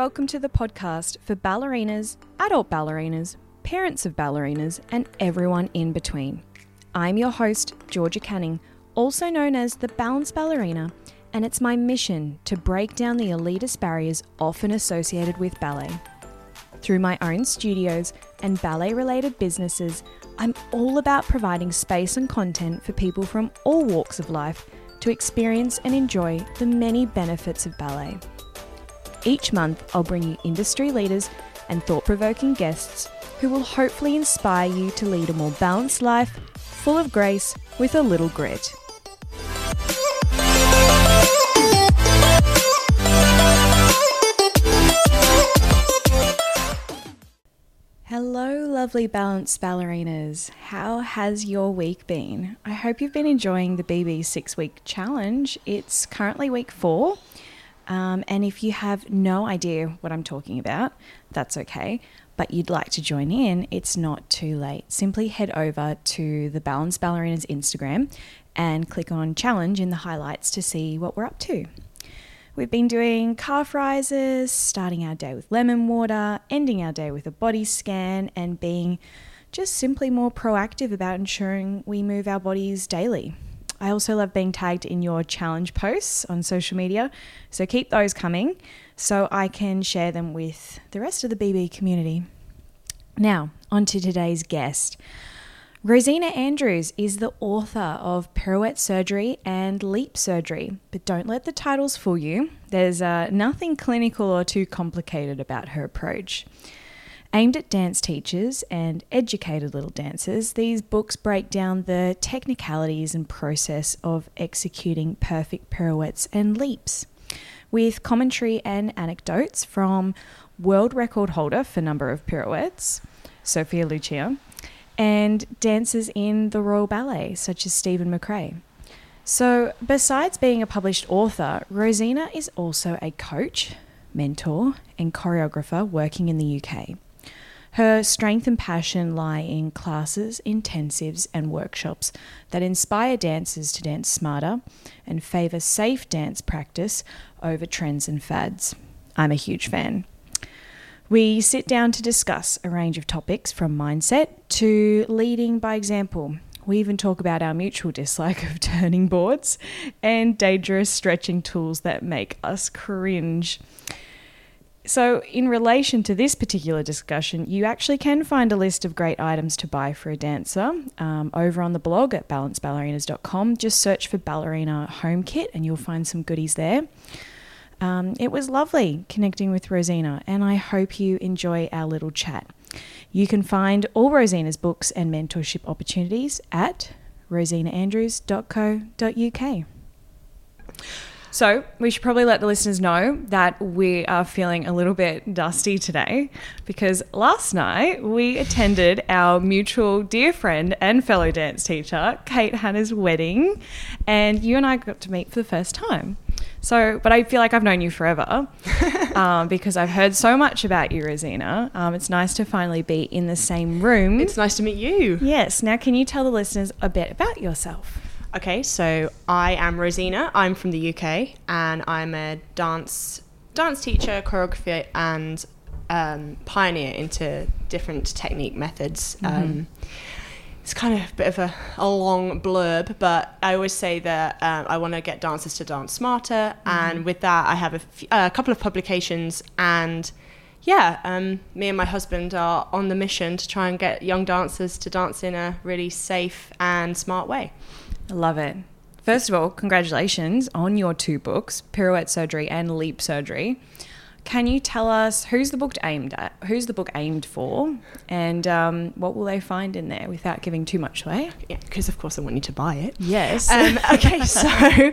welcome to the podcast for ballerinas, adult ballerinas, parents of ballerinas, and everyone in between. I'm your host, Georgia Canning, also known as the Balanced Ballerina, and it's my mission to break down the elitist barriers often associated with ballet. Through my own studios and ballet related businesses, I'm all about providing space and content for people from all walks of life to experience and enjoy the many benefits of ballet. Each month, I'll bring you industry leaders and thought provoking guests who will hopefully inspire you to lead a more balanced life, full of grace, with a little grit. Hello, lovely balanced ballerinas. How has your week been? I hope you've been enjoying the BB six week challenge. It's currently week four. Um, and if you have no idea what I'm talking about, that's okay. But you'd like to join in, it's not too late. Simply head over to the Balanced Ballerinas Instagram and click on challenge in the highlights to see what we're up to. We've been doing calf rises, starting our day with lemon water, ending our day with a body scan, and being just simply more proactive about ensuring we move our bodies daily. I also love being tagged in your challenge posts on social media, so keep those coming so I can share them with the rest of the BB community. Now, on to today's guest. Rosina Andrews is the author of Pirouette Surgery and Leap Surgery, but don't let the titles fool you. There's uh, nothing clinical or too complicated about her approach. Aimed at dance teachers and educated little dancers, these books break down the technicalities and process of executing perfect pirouettes and leaps, with commentary and anecdotes from world record holder for number of pirouettes, Sophia Lucia and dancers in the Royal Ballet, such as Steven McRae. So, besides being a published author, Rosina is also a coach, mentor, and choreographer working in the UK. Her strength and passion lie in classes, intensives, and workshops that inspire dancers to dance smarter and favour safe dance practice over trends and fads. I'm a huge fan. We sit down to discuss a range of topics from mindset to leading by example. We even talk about our mutual dislike of turning boards and dangerous stretching tools that make us cringe. So, in relation to this particular discussion, you actually can find a list of great items to buy for a dancer um, over on the blog at balancedballerinas.com. Just search for ballerina home kit and you'll find some goodies there. Um, it was lovely connecting with Rosina, and I hope you enjoy our little chat. You can find all Rosina's books and mentorship opportunities at rosinaandrews.co.uk. So, we should probably let the listeners know that we are feeling a little bit dusty today because last night we attended our mutual dear friend and fellow dance teacher, Kate Hannah's wedding, and you and I got to meet for the first time. So, but I feel like I've known you forever um, because I've heard so much about you, Rosina. Um, it's nice to finally be in the same room. It's nice to meet you. Yes. Now, can you tell the listeners a bit about yourself? Okay, so I am Rosina. I'm from the UK, and I'm a dance dance teacher, choreographer, and um, pioneer into different technique methods. Mm-hmm. Um, it's kind of a bit of a, a long blurb, but I always say that um, I want to get dancers to dance smarter, and with that, I have a, f- a couple of publications and. Yeah, um, me and my husband are on the mission to try and get young dancers to dance in a really safe and smart way. I love it. First of all, congratulations on your two books, Pirouette Surgery and Leap Surgery. Can you tell us who's the book aimed at? Who's the book aimed for? And um, what will they find in there without giving too much away? Yeah, because of course I want you to buy it. Yes. Um, okay, so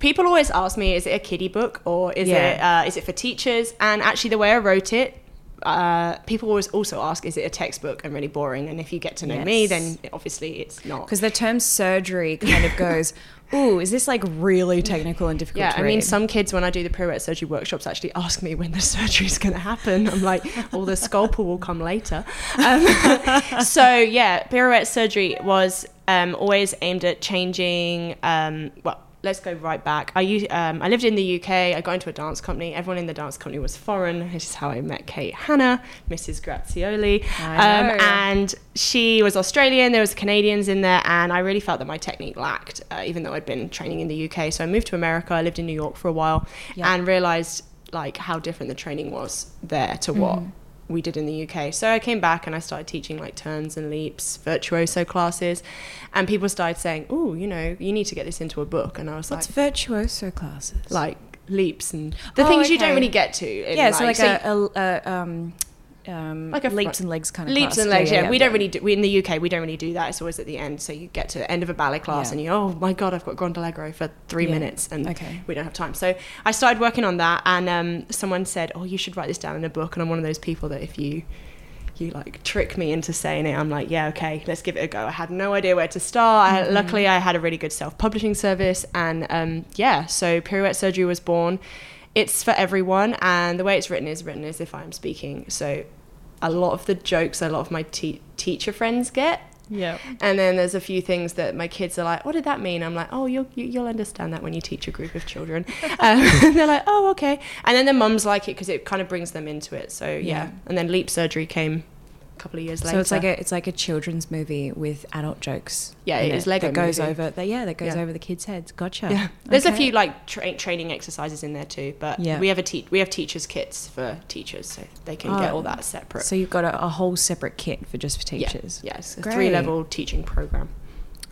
people always ask me, is it a kiddie book or is Yeah. it uh, is it for teachers? And actually, the way I wrote it, uh, people always also ask, is it a textbook and really boring? And if you get to know me, then obviously it's not. Because the term surgery kind of goes, ooh, is this like really technical and difficult Yeah, I mean, some kids when I do the pirouette surgery workshops actually ask me when the surgery is going to happen. I'm like, well, the scalpel will come later. Um, so yeah, pirouette surgery was um, always aimed at changing, um, well, let's go right back. I used, um, I lived in the UK. I got into a dance company. Everyone in the dance company was foreign. This is how I met Kate Hannah, Mrs. Grazioli. Um, and she was Australian. There was Canadians in there, and I really felt that my technique lacked, uh, even though I'd been training in the UK. So I moved to America. I lived in New York for a while, Yeah. and realized like how different the training was there to what Mm-hmm. We did in the UK. So I came back and I started teaching like turns and leaps, virtuoso classes, and people started saying, "Oh, you know, you need to get this into a book." And I was What's like, virtuoso classes? like leaps and the Oh, things you don't really get to. yeah, so like say- a, a, a um, um, Like a leaps and legs kind of leaps class. and legs. Yeah, we don't really do. We in the UK, we don't really do that. It's always at the end. So you get to the end of a ballet class Yeah. and you, oh my god, I've got Grand Allegro for three Yeah. minutes, and Okay. we don't have time. So I started working on that, and um, someone said, oh, you should write this down in a book. And I'm one of those people that if you you like trick me into saying it, I'm like, yeah, okay, let's give it a go. I had no idea where to start. I, Mm-hmm. luckily, I had a really good self-publishing service, and um, yeah, so pirouette surgery was born. It's for everyone, and the way it's written is written as if I'm speaking. So a lot of the jokes a lot of my te- teacher friends get. Yeah. And then there's a few things that my kids are like, "What did that mean?" I'm like, "Oh, you'll you, you'll understand that when you teach a group of children." um, they're like, "Oh, okay." And then the mums like it because it kind of brings them into it. So yeah. Yeah. And then leap surgery came couple of years later. So it's like a it's like a children's movie with adult jokes. Yeah, it is Lego that goes movie. over. That, yeah, that goes Yeah. over the kids' heads. Gotcha. yeah. There's a few like tra- training exercises in there too, but Yeah. we have a te- we have teachers kits for teachers, so they can get Oh, all that separate. So you've got a, a whole separate kit for just for Yeah. teachers. Yeah, it's a three level teaching program.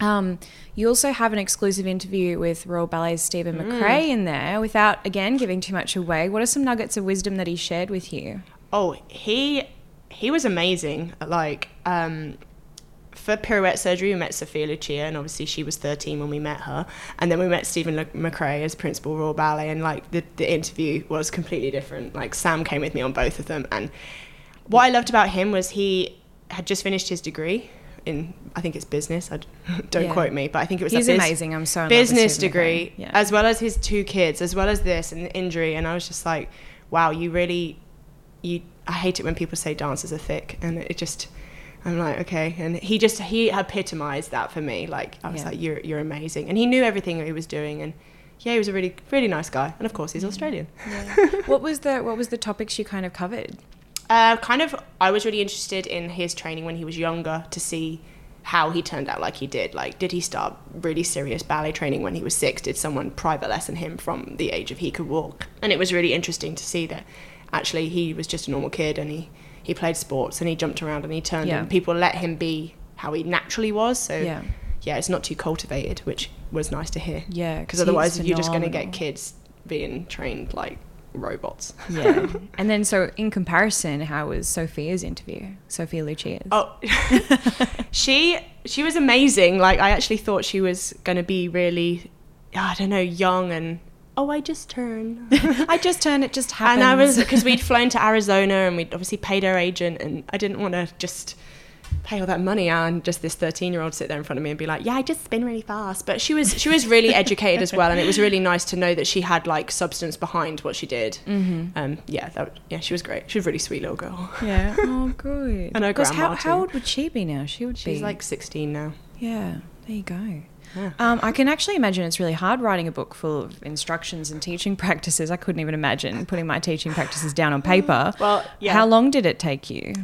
Um, you also have an exclusive interview with Royal Ballet's Steven Mm. McRae in there. Without again giving too much away, what are some nuggets of wisdom that he shared with you? Oh, he he was amazing. Like um, for pirouette surgery, we met Sophia Lucia, and obviously she was 13 when we met her, and then we met Steven Le- McRae as principal Royal Ballet, and like the the interview was completely different. Like Sam came with me on both of them, and what I loved about him was he had just finished his degree in I think it's business. I don't Yeah. quote me, but I think it was He's amazing. I'm so in love with business degree Yeah. as well as his two kids as well as this and the injury and i was just like wow you really you i hate it when people say dancers are thick and it just i'm like okay and he just he epitomized that for me like i was Yeah. like you're you're amazing and he knew everything that he was doing and yeah he was a really really nice guy and of course he's australian what was the what was the topics you kind of covered? uh, kind of, I was really interested in his training when he was younger to see how he turned out like he did. Like, did he start really serious ballet training when he was six? Did someone private lesson him from the age of he could walk? And it was really interesting to see that actually he was just a normal kid and he, he played sports and he jumped around and he turned Yeah. and people let him be how he naturally was. So, Yeah. yeah, it's not too cultivated, which was nice to hear. Yeah, Because otherwise, you're just going to get kids being trained like robots. Yeah. and then so in comparison, how was Sophia's interview? Sophia Lucia's. Oh, she she was amazing. Like I actually thought she was going to be really, I don't know, young and oh, I just turned. I just turned it just happened. and I was because we'd flown to Arizona and we'd obviously paid our agent, and I didn't want to just pay all that money and just this 13 year old sit there in front of me and be like yeah i just spin really fast but she was she was really educated as well and it was really nice to know that she had like substance behind what she did Mm-hmm. um yeah that, yeah she was great she was a really sweet little girl Yeah. Oh, good. And her Because how, how old would she be now? She would she's be like 16 now Yeah. There you go. Um, I can actually imagine it's really hard writing a book full of instructions and teaching practices. I couldn't even imagine putting my teaching practices down on paper. well yeah How long did it take you?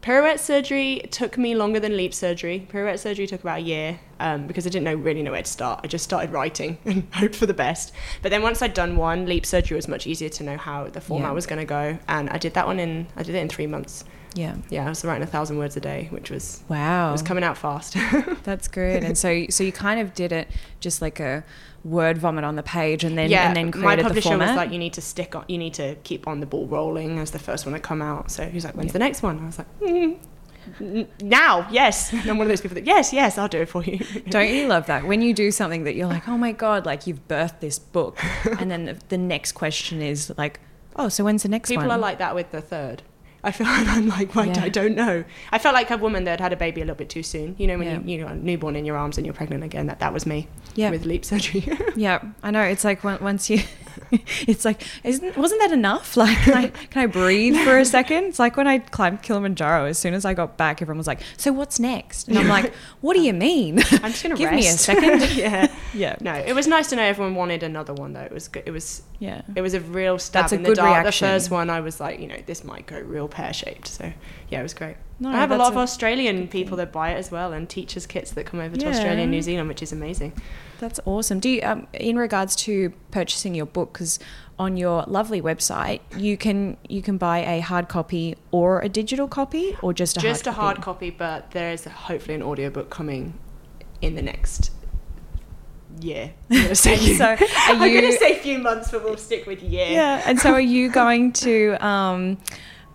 Pirouette surgery took me longer than leap surgery. Pirouette surgery took about a year um, because I didn't know really know where to start. I just started writing and hoped for the best. But then once I'd done one, leap surgery was much easier to know how the format Yeah. was going to go. And I did that one in I did it in three months. Yeah. Yeah, I was writing a thousand words a day, which was Wow. it was coming out fast. That's good. And so, so you kind of did it just like a word vomit on the page, and then yeah, and then my created the publisher format. was like, you need to stick on, you need to keep on the ball rolling as the first one to come out. So he was like, when's Yeah. the next one? I was like, mm, now, yes. And I'm one of those people that, yes, yes, I'll do it for you. Don't you love that when you do something that you're like, oh my god, like you've birthed this book, and then the, the next question is like, oh, so when's the next People one? are like that with the third. I feel like I'm like, wait, Yeah. I don't know. I felt like a woman that had a baby a little bit too soon. You know, when Yeah. you you a newborn in your arms and you're pregnant again. That that was me yeah, with leap surgery. yeah. I know. It's like on- once you it's like, isn't wasn't that enough? Like, can I, can I breathe for a second? It's like when I climbed Kilimanjaro. As soon as I got back, everyone was like, "So what's next?" And I'm like, "What do you mean? I'm just gonna give rest. me a second. yeah. yeah, No, it was nice to know everyone wanted another one though. It was good. It was yeah. it was a real stab That's in the dark. reaction. The first one, I was like, you know, this might go real pear shaped. So yeah, it was great. No, I have a lot of a Australian people that buy it as well, and teachers' kits that come over to Yeah. Australia and New Zealand, which is amazing. That's awesome. Do you, um, in regards to purchasing your book, because on your lovely website you can you can buy a hard copy or a digital copy or just a Just hard a hard copy, but there is hopefully an audiobook coming in the next year. Say, So, are I'm going to say a few months, but we'll stick with year. Yeah, and so are you going to um,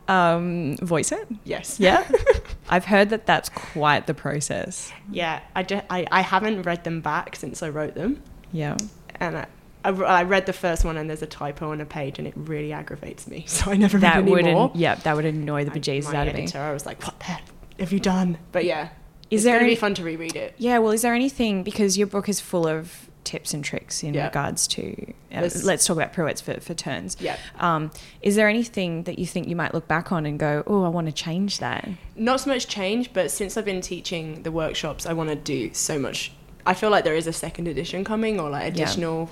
um, voice it? Yes. Yeah, I've heard that that's quite the process. Yeah. I, ju- I, I haven't read them back since I wrote them. Yeah, and I, I, I read the first one and there's a typo on a page and it really aggravates me so I never that read would any an- yeah that would annoy the bejesus out of me. I was like, what the heck have you done? But yeah, Is it's there gonna any- be fun to reread it. Yeah, well, is there anything because your book is full of tips and tricks in Yeah. regards to? Uh, There's- let's talk about pirouettes for, for turns. Yeah, Um, is there anything that you think you might look back on and go, oh, I want to change that? not so much change, but since I've been teaching the workshops, I want to do so much. I feel like there is a second edition coming or like Yeah. additional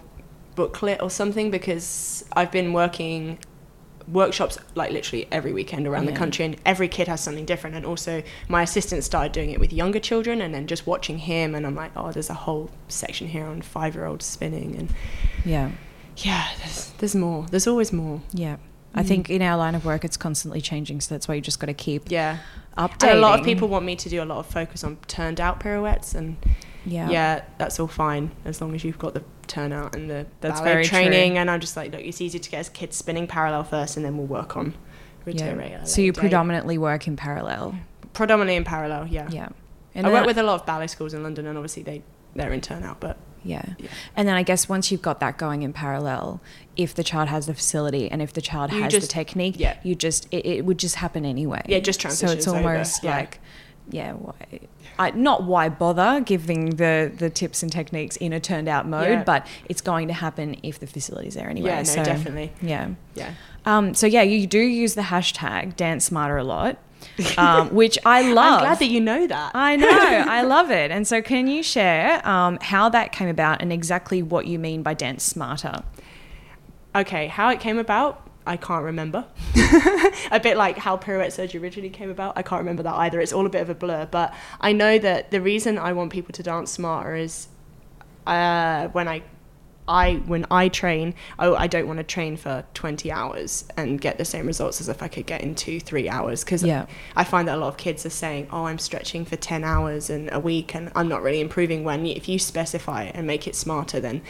booklet or something because I've been working workshops like literally every weekend around the country and every kid has something different and also my assistant started doing it with younger children and then just watching him and I'm like oh there's a whole section here on five year olds spinning and Yeah, yeah there's, there's more there's always more yeah. I Mm. think in our line of work, it's constantly changing, so that's why you just got to keep yeah updating. and a lot of people want me to do a lot of focus on turned out pirouettes and yeah, yeah. that's all fine as long as you've got the turnout and the That's ballet very training. true. And I'm just like, look, it's easy to get as kids spinning parallel first, and then we'll work on Yeah. at a So you date. predominantly work in parallel. predominantly in parallel, yeah. Yeah, I then- work with a lot of ballet schools in London, and obviously they they're in turnout, but Yeah. Yeah. And then I guess once you've got that going in parallel, if the child has the facility and if the child You has just- the technique, yeah. you just it, it would just happen anyway. Yeah, just So transitions it's over, almost yeah. like yeah, why, I, not why bother giving the the tips and techniques in a turned out mode, Yeah. but it's going to happen if the facility's there anyway. yeah, no, so, definitely, Yeah. yeah. Um, so yeah, you do use the hashtag dance smarter a lot, um, which I love. I'm glad that you know that. I know, I love it. And so, can you share um, how that came about and exactly what you mean by dance smarter? Okay, how it came about, I can't remember. a bit like how pirouette surgery originally came about, I can't remember that either. It's all a bit of a blur. But I know that the reason I want people to dance smarter is uh, when I. I when I train, oh, I don't want to train for 20 hours and get the same results as if I could get in two, three hours. Because Yeah. I find that a lot of kids are saying, "Oh, I'm stretching for 10 hours and a week, and I'm not really improving." When if you specify it and make it smarter, then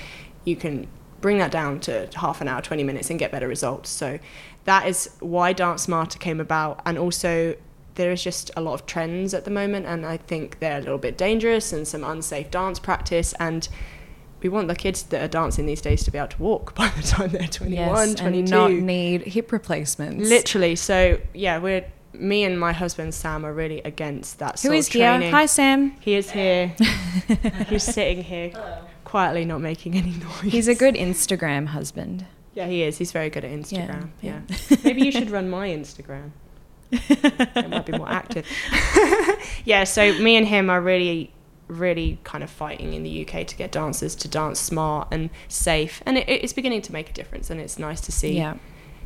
you can bring that down to half an hour, 20 minutes, and get better results. So that is why Dance Smarter came about, and also there is just a lot of trends at the moment, and I think they're a little bit dangerous and some unsafe dance practice and. We want the kids that are dancing these days to be able to walk by the time they're 21, 22. and not need hip replacements. Literally. So yeah, we're me and my husband Sam are really against that Who sort is of here? Hi, Sam. He is here. He's sitting here quietly, not making any noise. He's a good Instagram husband. Yeah, he is. He's very good at Instagram. Yeah, Yeah. Maybe you should run my Instagram. it might be more active. yeah. So me and him are really. Really kind of fighting in the UK to get dancers to dance smart and safe, and it, it's beginning to make a difference. And it's nice to see. Yeah.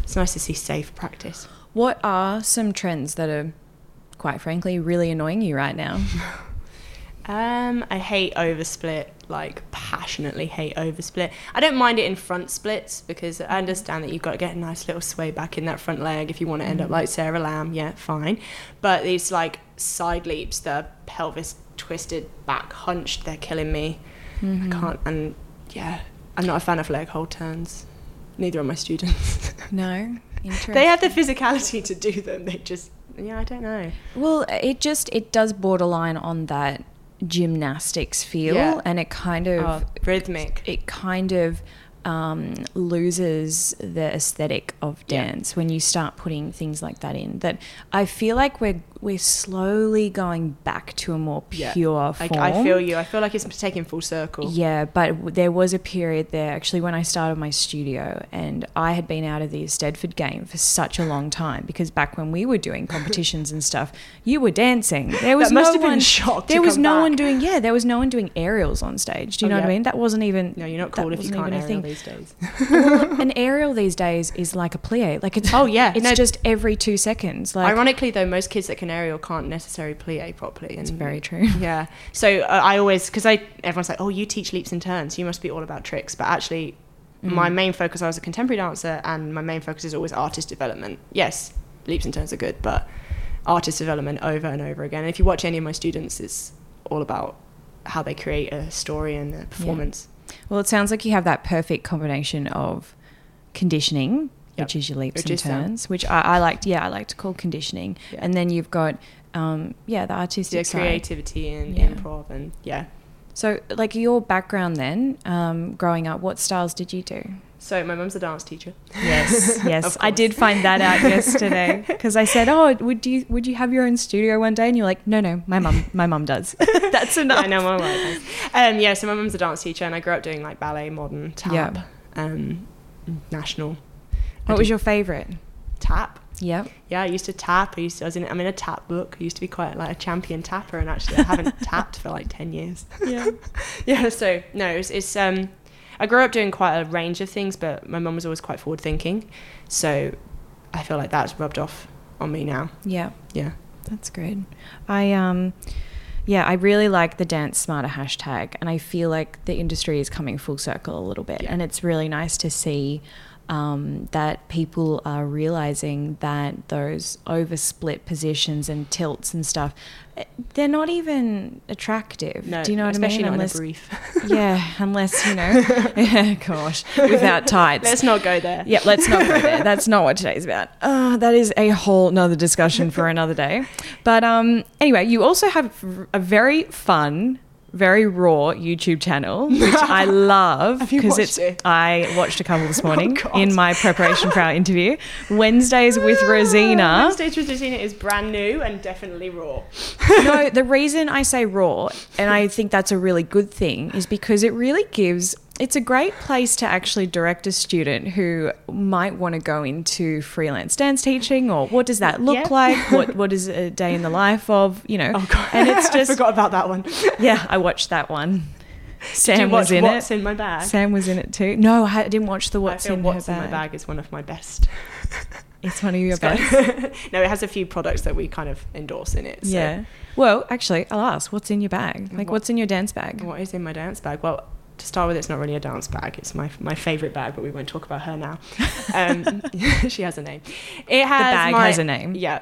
It's nice to see safe practice. What are some trends that are, quite frankly, really annoying you right now? Um, I hate oversplit, like passionately hate oversplit. I don't mind it in front splits because I understand that you've got to get a nice little sway back in that front leg if you want to end up like Sarah Lamb. Yeah, fine. But these like side leaps, the pelvis twisted back hunched, they're killing me. Mm-hmm. I can't. And yeah, I'm not a fan of leg hold turns. Neither are my students. No. Interesting. they have the physicality to do them. They just yeah, I don't know. Well, it just it does borderline on that gymnastics feel, Yeah. and it kind of Oh, rhythmic. it kind of um, loses the aesthetic of Yeah. dance when you start putting things like that in. That I feel like we're we're slowly going back to a more pure Like form. I feel you. I feel like it's taking full circle. Yeah, but there was a period there actually when I started my studio, and I had been out of the Eisteddfod game for such a long time because back when we were doing competitions and stuff, you were dancing. There was That must no have been one. a shock to There was no one doing. Yeah, there was no one doing aerials on stage. Do you Oh, know what I mean? That wasn't even. No, you're not cool if you can't aerial these days. Well, an aerial these days is like a plie. Like it's Oh, yeah. it's No. just every two seconds. Like Ironically, though, most kids that can aerial can't necessarily plie properly. And it's very true. Yeah. So uh, I always, because I, everyone's like, oh, you teach leaps and turns. You must be all about tricks. But actually, my Mm. main focus, I was a contemporary dancer, and my main focus is always artist development. Yes, leaps and turns are good, but artist development over and over again. And if you watch any of my students, it's all about how they create a story and a performance. Well, it sounds like you have that perfect combination of conditioning, Yep. which is your leaps Which and turns, which I, I like. Yeah, I like to call conditioning, Yeah. and then you've got, um, yeah, the The artistic side. creativity and Yeah. improv and yeah. So, like your background then, um, growing up, what styles did you do? So my mum's a dance teacher. Yes, yes, I did find that out yesterday because I said, "Oh, would you would you have your own studio one day?" And you're like, "No, no, my mum, my mum does." That's enough. I know my wife. Um, yeah, so my mum's a dance teacher, and I grew up doing like ballet, modern, tap, Yeah. um, national. What was your favorite? tap? Yeah. Yeah, I used to tap. I used to, I was in. I'm in a tap book. I used to be quite like a champion tapper, and actually, I haven't tapped for like ten years. Yeah. yeah. So no, it's, it's um, I grew up doing quite a range of things, but my mum was always quite forward thinking, so I feel like that's rubbed off on me now. Yeah. Yeah. That's good. I um yeah, I really like the dance smarter hashtag and I feel like the industry is coming full circle a little bit Yeah. and it's really nice to see um, that people are realizing that those oversplit positions and tilts and stuff, they're not even attractive. No, Do you know what I especially mean? not Unless, in a brief. yeah, unless you know, yeah, gosh, without tights. Let's not go there. Yeah, let's not go there. That's not what today's about. Uh, that is a whole nother discussion for another day. But um, anyway, you also have a very fun, very raw YouTube channel, which I love because it's. it? I watched a couple this oh, morning God. in my preparation for our interview. Wednesdays with ah, Rosina. Wednesdays with Rosina is brand new and definitely raw. no, the reason I say raw, and I think that's a really good thing, is because it really gives. It's a great place to actually direct a student who might want to go into freelance dance teaching, or what does that look Yeah. like? What what is a day in the life of you know? Oh god, And it's just I forgot about that one. yeah, I watched that one. Sam was in What's it. in my bag? Sam was in it too. No, I didn't watch the what's I feel in what's in my bag is one of my best. It's one of your best. no, it has a few products that we kind of endorse in it. So. Yeah. Well, actually, I'll ask. What's in your bag? Like, What- what's in your dance bag? What is in my dance bag? Well, to start with, it's not really a dance bag. It's my my favorite bag, but we won't talk about her now. Um, she has a name. It has the bag my- has a name? Yeah,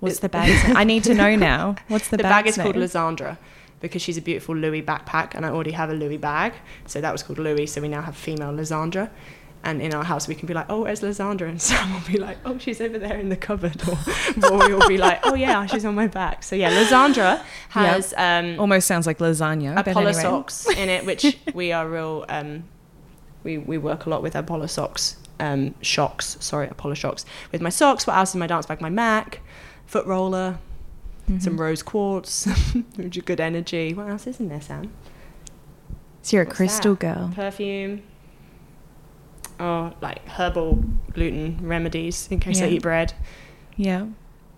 What's the bag? I need to know now. What's the, bag? the, bag is called? Lysandra because she's a beautiful Louis backpack, and I already have a Louis bag, so that was called Louis. So we now have female Lysandra. And in our house, we can be like, "Oh, where's Lysandra?" And Sam will be like, "Oh, she's over there in the cupboard," or Rory will be like, "Oh yeah, she's on my back." So yeah, Lysandra has um, Almost sounds like lasagna. Apolla anyway. socks in it, which we are real. Um, we we work a lot with Apolla socks. Um, shocks, sorry, Apolla shocks. With my socks, what else in my dance bag? My Mac, foot roller, Mhm. some rose quartz, which is good energy. What else is in there, Sam? So you're a What's crystal that? girl. Perfume. Oh, like herbal gluten remedies in case I eat bread. Yeah.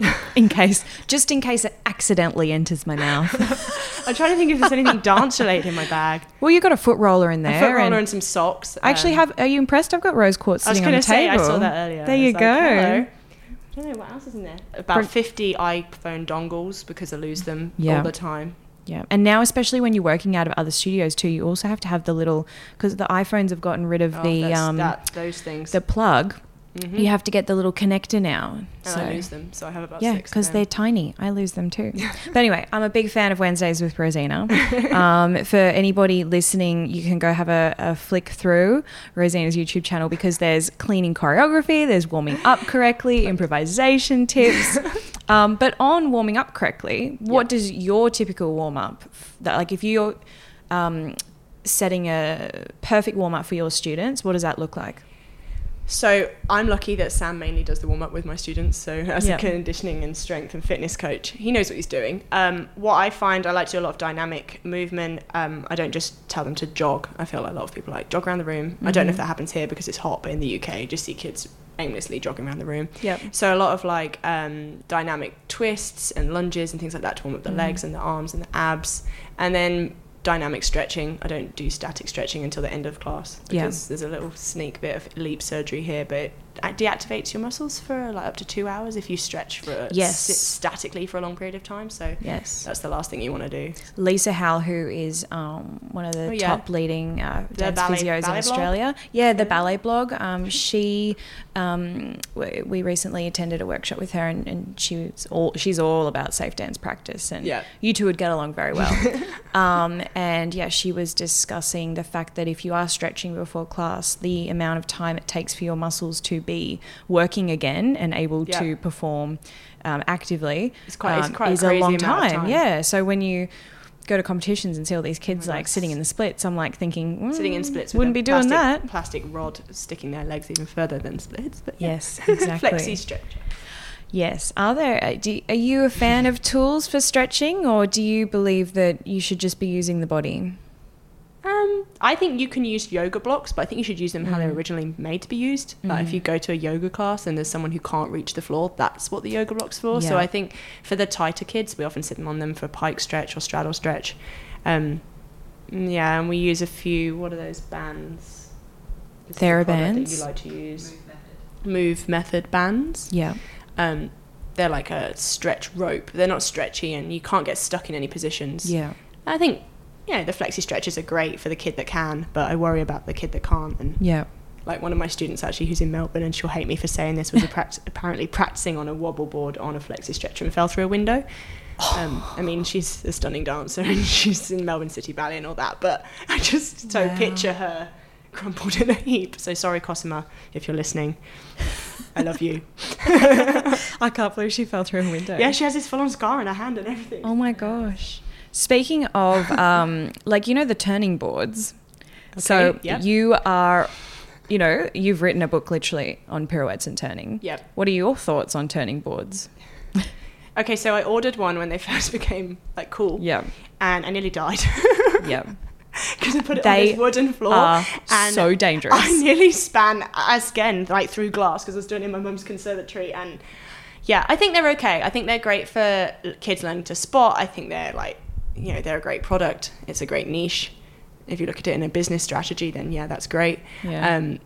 In case, just in case it accidentally enters my mouth. I'm trying to think if there's anything dance related in my bag. well, you got a foot roller in there. A foot roller and, and some socks. I actually um, have. Are you impressed? I've got rose quartz I was sitting on going the to say, table. I saw that earlier. There you like, go. "Hello." I don't know what else is in there. About Bro- 50 iPhone dongles because I lose them Yeah. all the time. Yeah, and now especially when you're working out of other studios too, you also have to have the little because the iPhones have gotten rid of Oh, the um that, those things. the plug. Mhm. You have to get the little connector now. and so I lose them, so I have about yeah, six. because they're tiny. I lose them too. but anyway, I'm a big fan of Wednesdays with Rosina. um, for anybody listening, you can go have a, a flick through Rosina's YouTube channel because there's cleaning choreography, there's warming up correctly, improvisation tips. Um, but on warming up correctly, what Yep. does your typical warm up, that, like if you're um, setting a perfect warm up for your students, what does that look like? So I'm lucky that Sam mainly does the warm up with my students. So as Yeah. a conditioning and strength and fitness coach, he knows what he's doing. Um, what I find, I like to do a lot of dynamic movement. Um, I don't just tell them to jog. I feel like a lot of people like jog around the room. I don't know if Mhm. that happens here because it's hot, but in the UK, you just see kids aimlessly jogging around the room. Yep. So a lot of like um, dynamic twists and lunges and things like that to warm up the Mhm. legs and the arms and the abs, and then dynamic stretching. I don't do static stretching until the end of class Yeah. because there's a little sneak bit of leap surgery here, but deactivates your muscles for like up to two hours if you stretch for Yes. sit statically for a long period of time. So Yes. that's the last thing you want to do. Lisa Howell, who is um, one of the Oh, yeah. top leading uh, dance ballet- physios in ballet blog? Australia. Yeah, the ballet blog. Um, she, um, we, we recently attended a workshop with her, and, and she was all she's all about safe dance practice, and Yeah. you two would get along very well. um, and yeah, she was discussing the fact that if you are stretching before class, the amount of time it takes for your muscles to be working again and able Yeah. to perform um, actively It's quite- it's um, quite a is a crazy long time. time. Yeah. So when you go to competitions and see all these kids my like sitting in the splits, I'm like thinking, Sitting in "Mm, splits, wouldn't be doing plastic, that. Plastic rod sticking their legs even further than splits. But yeah. Yes, exactly. Flexi stretch. Yes. Are there? uh, Do, are you a fan of tools for stretching, or do you believe that you should just be using the body? Um, I think you can use yoga blocks, but I think you should use them how they're Mm. originally made to be used. Like if you go to a yoga class and there's someone who can't reach the floor, that's what the yoga block's for. So I think for the tighter kids, we often sit them on them for pike stretch or straddle stretch. Um, yeah, and we use a few. What are those bands? This is a Therabands? that you like to use. Move method bands. Yeah. Um, they're like a stretch rope. They're not stretchy, and you can't get stuck in any positions. Yeah. I think, you know, the flexi stretches are great for the kid that can, but I worry about the kid that can't. And Yeah. like one of my students actually, who's in Melbourne, and she'll hate me for saying this, was pract- apparently practicing on a wobble board on a flexi stretcher and fell through a window. Um, I mean, she's a stunning dancer and she's in Melbourne City Ballet and all that, but I just so Wow. picture her crumpled in a heap. So sorry, Cosima, if you're listening. I love you. I can't believe she fell through a window. Yeah, she has this full on scar in her hand and everything. Oh my gosh. Speaking of, um, like, you know, the turning boards. so yep. you are, you know, you've written a book literally on pirouettes and turning. Yep. What are your thoughts on turning boards? Okay, so I ordered one when they first became like cool. Yeah. And I nearly died Yeah. because I put it They on this wooden floor. And so dangerous. I nearly span again like through glass because I was doing it in my mum's conservatory and yeah, I think they're okay. I think they're great for kids learning to spot. I think they're like you know they're a great product. It's a great niche. If you look at it in a business strategy, then yeah, that's great. Yeah. Um,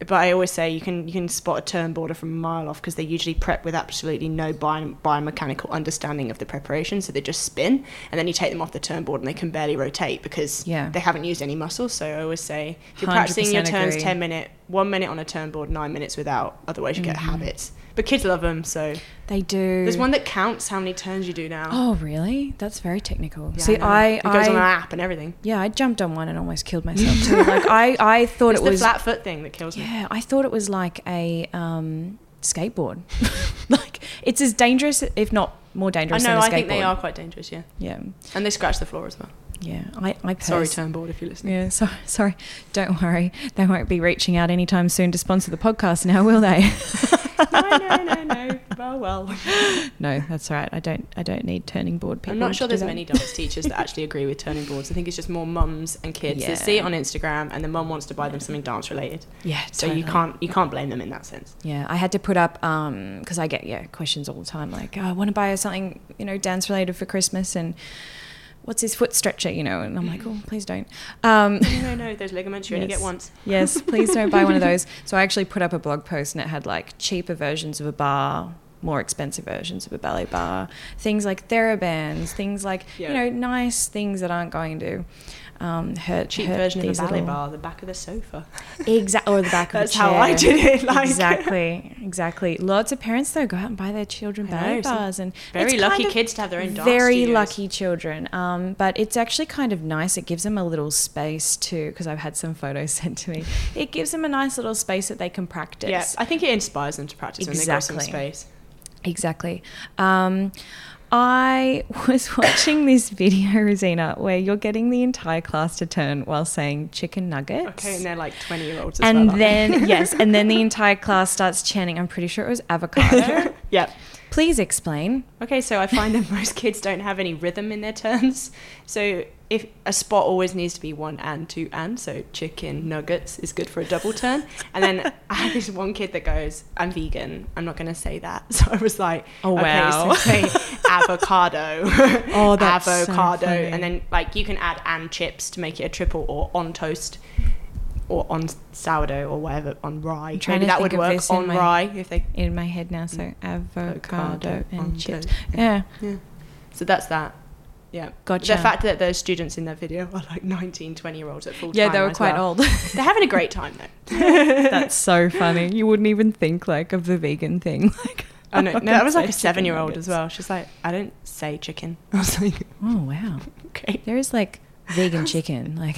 but I always say you can you can spot a turn border from a mile off because they usually prep with absolutely no bio, biomechanical understanding of the preparation, so they just spin, and then you take them off the turn board and they can barely rotate because Yeah. they haven't used any muscles. So I always say if you're practicing your turns agree. ten minute, one minute on a turn board, nine minutes without. Otherwise, you get Mhm. habits. But kids love them, so they do. there's one that counts how many turns you do now. Oh, really? That's very technical. Yeah, See, know. I, it goes on an app and everything. yeah, I jumped on one and almost killed myself too. like I, I thought It's it was the flat foot thing that kills me. yeah, I thought it was like a um, skateboard. like it's as dangerous, if not more dangerous. I know. I think they are quite dangerous. Yeah, Yeah, and they scratch the floor as well. Yeah. I, I Sorry, pers- turn board, if you're listening. Yeah, sorry, sorry. Don't worry. They won't be reaching out anytime soon to sponsor the podcast now, will they? no, no, no, no. Well, well. no, that's all right. I don't. I don't need turning board people. I'm not sure there's many dance teachers that actually agree with turning boards. I think it's just more mums and kids Yeah. that see it on Instagram, and the mum wants to buy them something dance related. Yeah, So you can't you can't blame them in that sense. Yeah, I had to put up um because I get yeah questions all the time like oh, I want to buy her something you know dance related for Christmas and what's his foot stretcher you know and I'm like oh please don't um No, no, no. Those ligaments you only Yes. get once. yes please don't buy one of those so I actually put up a blog post and it had like cheaper versions of a bar more expensive versions of a ballet bar things like therabands things like Yeah. you know nice things that aren't going to um, hurt Cheap hurt version of a these ballet little- bar, the back of the sofa. Exactly, or the back of the chair. That's how. I did it. Like exactly, exactly. Lots of parents though go out and buy their children ballet bars, and very lucky kids to have their own dance Very studios. lucky children. Um, but it's actually kind of nice. It gives them a little space too, because I've had some photos sent to me. It gives them a nice little space that they can practice. Yeah, I think it inspires them to practice when they got some Exactly. space. Exactly. Um, I was watching this video, Rosina, where you're getting the entire class to turn while saying chicken nuggets. Okay, and they're like 20 year olds as and well. then yes, and then the entire class starts chanting. I'm pretty sure it was avocado. Yep. Please explain. Okay, so I find that most kids don't have any rhythm in their turns. So if a spot always needs to be one and two and, so chicken nuggets is good for a double turn. And then I have this one kid that goes, "I'm vegan. I'm not going to say that." So I was like, Oh, okay, wow. so say avocado, Oh, that's avocado, funny. and then like you can add and chips to make it a triple, or on toast. Or on sourdough or whatever on rye. Maybe that would work on my- rye if they In my head now, so avocado Avocado and chips. Yeah, Yeah. So that's that. Yeah. Gotcha. The fact that those students in that video are like 19, 20 year olds at full time. yeah, they were quite well. old. They're having a great time though. That's so funny. You wouldn't even think like of the vegan thing. Like, Oh no, no, that was like a seven year old as well. She's like, I don't say chicken. I was like, Oh wow, okay. there is like vegan chicken. Like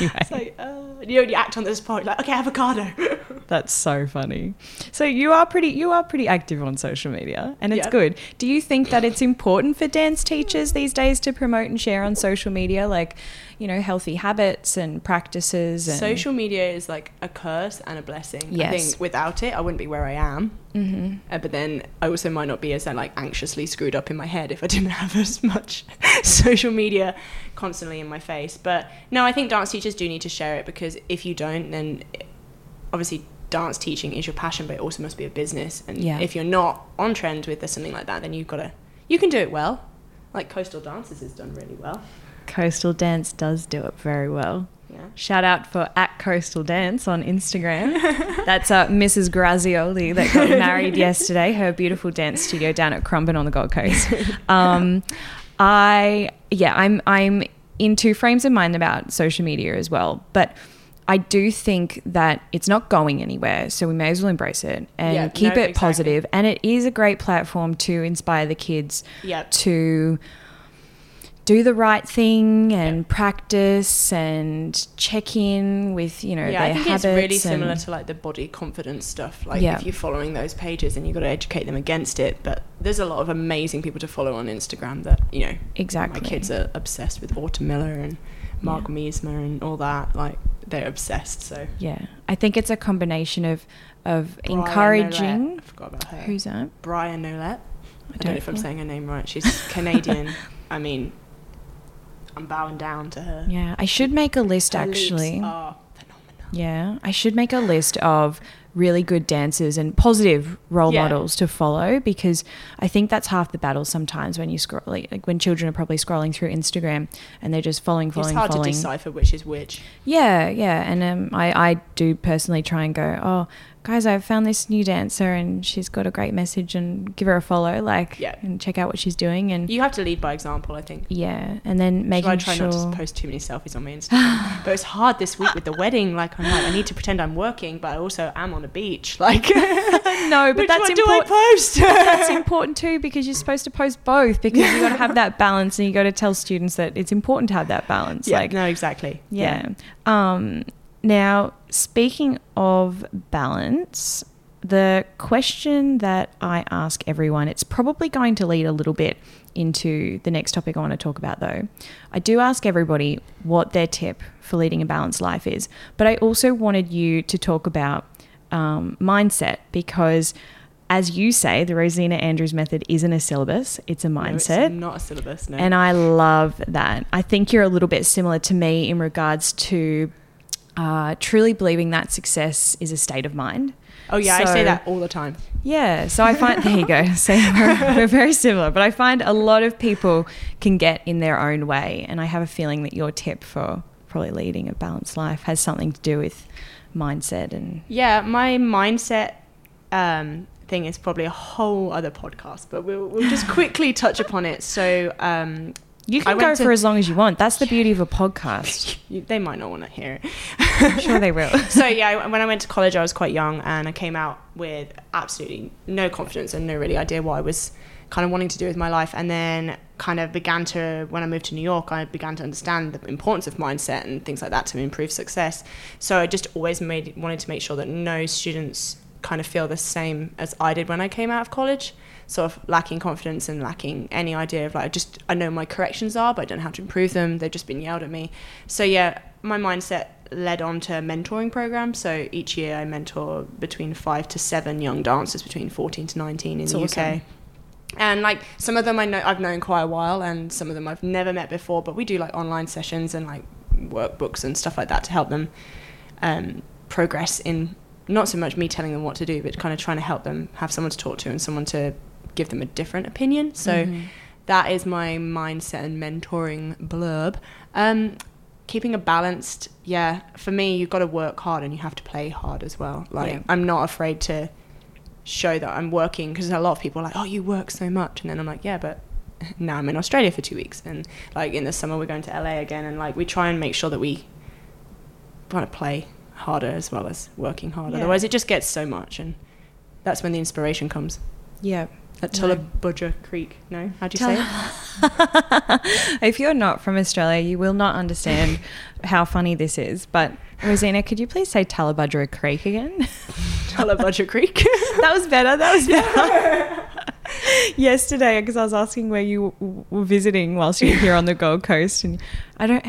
anyway, It's like, uh, you know, you act on the spot, like, okay, avocado. That's so funny. So you are pretty you are pretty active on social media and it's Yeah. good. Do you think that it's important for dance teachers these days to promote and share on social media like, you know, healthy habits and practices and Social media is like a curse and a blessing. I Yes. think without it, I wouldn't be where I am. Mhm. Uh, but then I also might not be as uh, like anxiously screwed up in my head if I didn't have as much social media constantly in my face. But no, I think dance teachers do need to share it because if you don't, then eh, obviously dance teaching is your passion, but it also must be a business. And Yeah. if you're not on trend with something like that, then you've got to you can do it well. Like Coastal Dances has done really well. Coastal Dance does do it very well. Yeah. Shout out for at Coastal Dance on Instagram. That's uh, Mrs. Grazioli that got married yesterday. Her beautiful dance studio down at Currumbin on the Gold Coast. Um, I yeah, I'm I'm in two frames of mind about social media as well, but. I do think that it's not going anywhere, so we may as well embrace it and Yeah, keep no, it exactly. positive. And it is a great platform to inspire the kids Yep. to do the right thing and practice and check in with you know yeah, their I think habits it's really similar to like the body confidence stuff. Like Yeah. if you're following those pages and you've got to educate them against it. But there's a lot of amazing people to follow on Instagram that, you know, exactly my kids are obsessed with Autumn Miller and Mark Yeah. Meismer and all that. Like they're obsessed. So yeah i think it's a combination of of Brian encouraging Nolette, I forgot about her. who's that Brian Nolette. I don't, don't know if I'm saying her name right. She's Canadian. I mean, I'm bowing down to her. yeah i should make a list Her actually yeah i should make a list of really good dancers and positive role Yeah. models to follow because i think that's half the battle sometimes when you scroll like, like when children are probably scrolling through instagram and they're just following following It's hard following to decipher which is which. Yeah, yeah, and um, I I do personally try and go, oh, guys, I've found this new dancer and she's got a great message and give her a follow, like, Yeah. and check out what she's doing and You have to lead by example, I think. yeah, and then making I try sure. not to post too many selfies on my Instagram. but it's hard this week with the wedding. Like I'm like, I need to pretend I'm working, but I also am on a beach. Like no, but that's important. post? that's important too because you're supposed to post both because you got to have that balance and you got to tell students that it's important to have that balance. yeah, like, no, exactly. Yeah. Um, now, speaking of balance, the question that I ask everyone, it's probably going to lead a little bit into the next topic I want to talk about, though. I do ask everybody what their tip for leading a balanced life is, but I also wanted you to talk about um, mindset because. As you say, the Rosina Andrews method isn't a syllabus, it's a No, it's mindset. not a syllabus. No. And I love that. I think you're a little bit similar to me in regards to uh, truly believing that success is a state of mind. oh yeah, I so- say that all the time. Yeah. So I find, there you go. So we're, we're very similar, but I find a lot of people can get in their own way. And I have a feeling that your tip for probably leading a balanced life has something to do with mindset and Yeah, my mindset um, thing is probably a whole other podcast, but we'll, we'll just quickly touch upon it. So um, you can go to- for as long as you want. That's the beauty of a podcast. you, they might not want to hear it. I'm sure they will. so yeah, when I went to college, I was quite young, and I came out with absolutely no confidence and no really idea what I was kind of wanting to do with my life. And then kind of began to, when I moved to New York, I began to understand the importance of mindset and things like that to improve success. So I just always made wanted to make sure that no students kind of feel the same as I did when I came out of college. sort of lacking confidence and lacking any idea of like I just I know my corrections are, but I don't know how to improve them. They've just been yelled at me. So yeah, my mindset led on to a mentoring program. So each year I mentor between five to seven young dancers between 14 to 19 in That's the awesome. UK. And like some of them I know I've known quite a while, and some of them I've never met before. But we do like online sessions and like workbooks and stuff like that to help them um, progress in not so much me telling them what to do, but kind of trying to help them have someone to talk to and someone to give them a different opinion. So Mhm. that is my mindset and mentoring blurb. Um, keeping a balanced, yeah, for me, you've got to work hard and you have to play hard as well. Like, Yeah. I'm not afraid to show that I'm working because a lot of people are like, oh, you work so much. And then I'm like, yeah, but now I'm in Australia for two weeks. And like in the summer, we're going to LA again. And like, we try and make sure that we want to play harder as well as working hard. Yeah. Otherwise, it just gets so much. And that's when the inspiration comes. Yeah. At No. Tullabudger Creek. No? How do you say it? if you're not from Australia, you will not understand how funny this is. But Rosina, could you please say Talabudra Creek again? Tullabudger Creek. that was better. That was better. Yesterday, because I was asking where you w- were visiting whilst you were here on the Gold Coast, and I don't.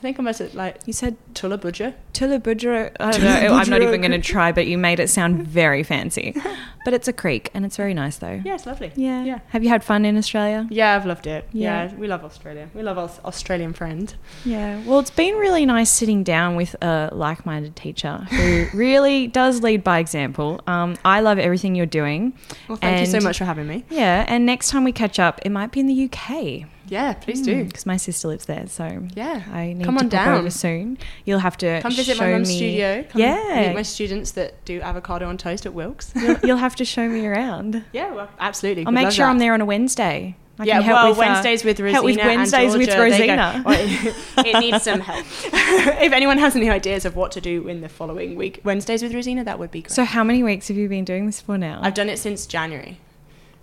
I think I must have like You said Tullabudger. Tullabudra. I don't know. I'm not even going to try, but you made it sound very fancy. But it's a creek, and it's very nice, though. Yeah, it's lovely. Yeah. Yeah. Have you had fun in Australia? Yeah, I've loved it. Yeah. Yeah, we love Australia. We love our Australian friends. Yeah. Well, it's been really nice sitting down with a like minded teacher who really does lead by example. Um, I love everything you're doing. Well, thank you so much for having me. Yeah. And next time we catch up, it might be in the UK. Yeah, please do. Because my sister lives there. So Yeah. I need Come to on pop down. over soon. You'll have to Come visit my mum's me- studio. Come Yeah. Meet my students that do avocado on toast at Wilkes. you'll, you'll have to show me around. yeah, well, absolutely. I'll We'd make sure that. I'm there on a Wednesday. I yeah, well, with, uh, Wednesdays with Rosina help with Wednesdays with Georgia. There you go. Rosina. It needs some help. if anyone has any ideas of what to do in the following week, Wednesdays with Rosina, that would be great. So how many weeks have you been doing this for now? I've done it since January.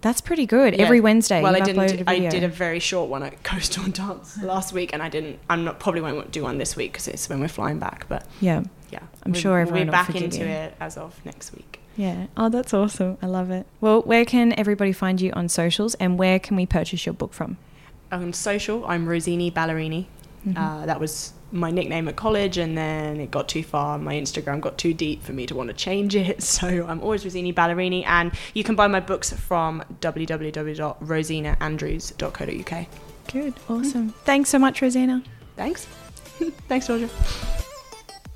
That's pretty good. Yeah. Every Wednesday. Well, I didn't. uploaded do- a I did a very short one at Coastal Dance last week, and I didn't. I'm not probably won't do one this week because it's when we're flying back. But Yeah. yeah, I'm we- sure everyone we're will back into you. it as of next week. Yeah. Oh, that's awesome. I love it. Well, where can everybody find you on socials and where can we purchase your book from? On social, I'm Rosini Ballerini. Mhm. Uh, that was my nickname at college, and then it got too far. My Instagram got too deep for me to want to change it. So I'm always Rosini Ballerini, and you can buy my books from www.rosinaandrews.co.uk. Good. Awesome. Thanks so much, Rosina. Thanks. Thanks, Georgia.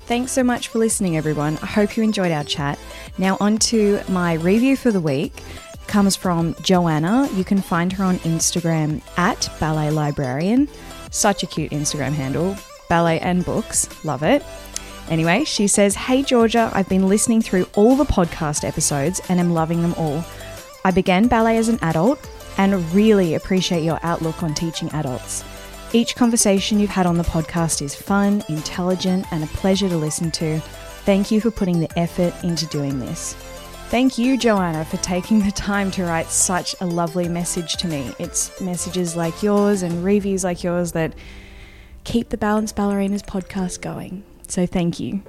Thanks so much for listening, everyone. I hope you enjoyed our chat. Now, on to my review for the week. Comes from Joanna. You can find her on Instagram at Ballet Librarian. Such a cute Instagram handle. Ballet and books. Love it. Anyway, she says, Hey Georgia, I've been listening through all the podcast episodes and am loving them all. I began ballet as an adult and really appreciate your outlook on teaching adults. Each conversation you've had on the podcast is fun, intelligent, and a pleasure to listen to. Thank you for putting the effort into doing this. Thank you, Joanna, for taking the time to write such a lovely message to me. It's messages like yours and reviews like yours that keep the Balanced Ballerinas podcast going. So thank you.